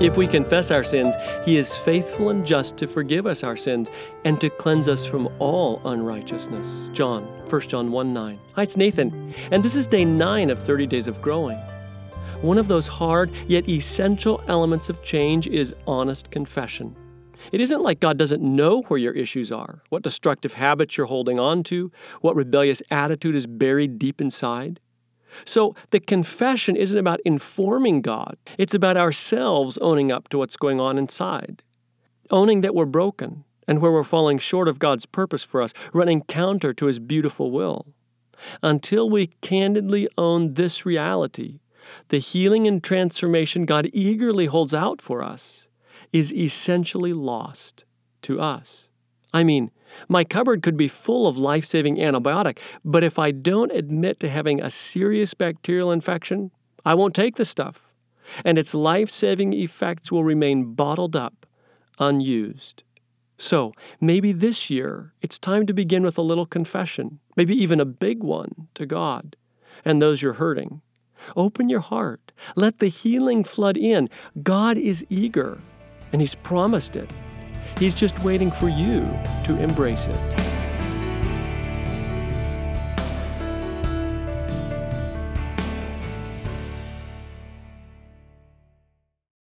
If we confess our sins, He is faithful and just to forgive us our sins and to cleanse us from all unrighteousness. John, 1 John 1 9. Hi, it's Nathan, and this is day 9 of 30 Days of Growing. One of those hard yet essential elements of change is honest confession. It isn't like God doesn't know where your issues are, what destructive habits you're holding on to, what rebellious attitude is buried deep inside. So the confession isn't about informing God, it's about ourselves owning up to what's going on inside. Owning that we're broken and where we're falling short of God's purpose for us, running counter to His beautiful will. Until we candidly own this reality, the healing and transformation God eagerly holds out for us is essentially lost to us. I mean, my cupboard could be full of life saving antibiotic, but if I don't admit to having a serious bacterial infection, I won't take the stuff. And its life saving effects will remain bottled up, unused. So maybe this year it's time to begin with a little confession, maybe even a big one to God and those you're hurting. Open your heart. Let the healing flood in. God is eager, and He's promised it. He's just waiting for you to embrace it.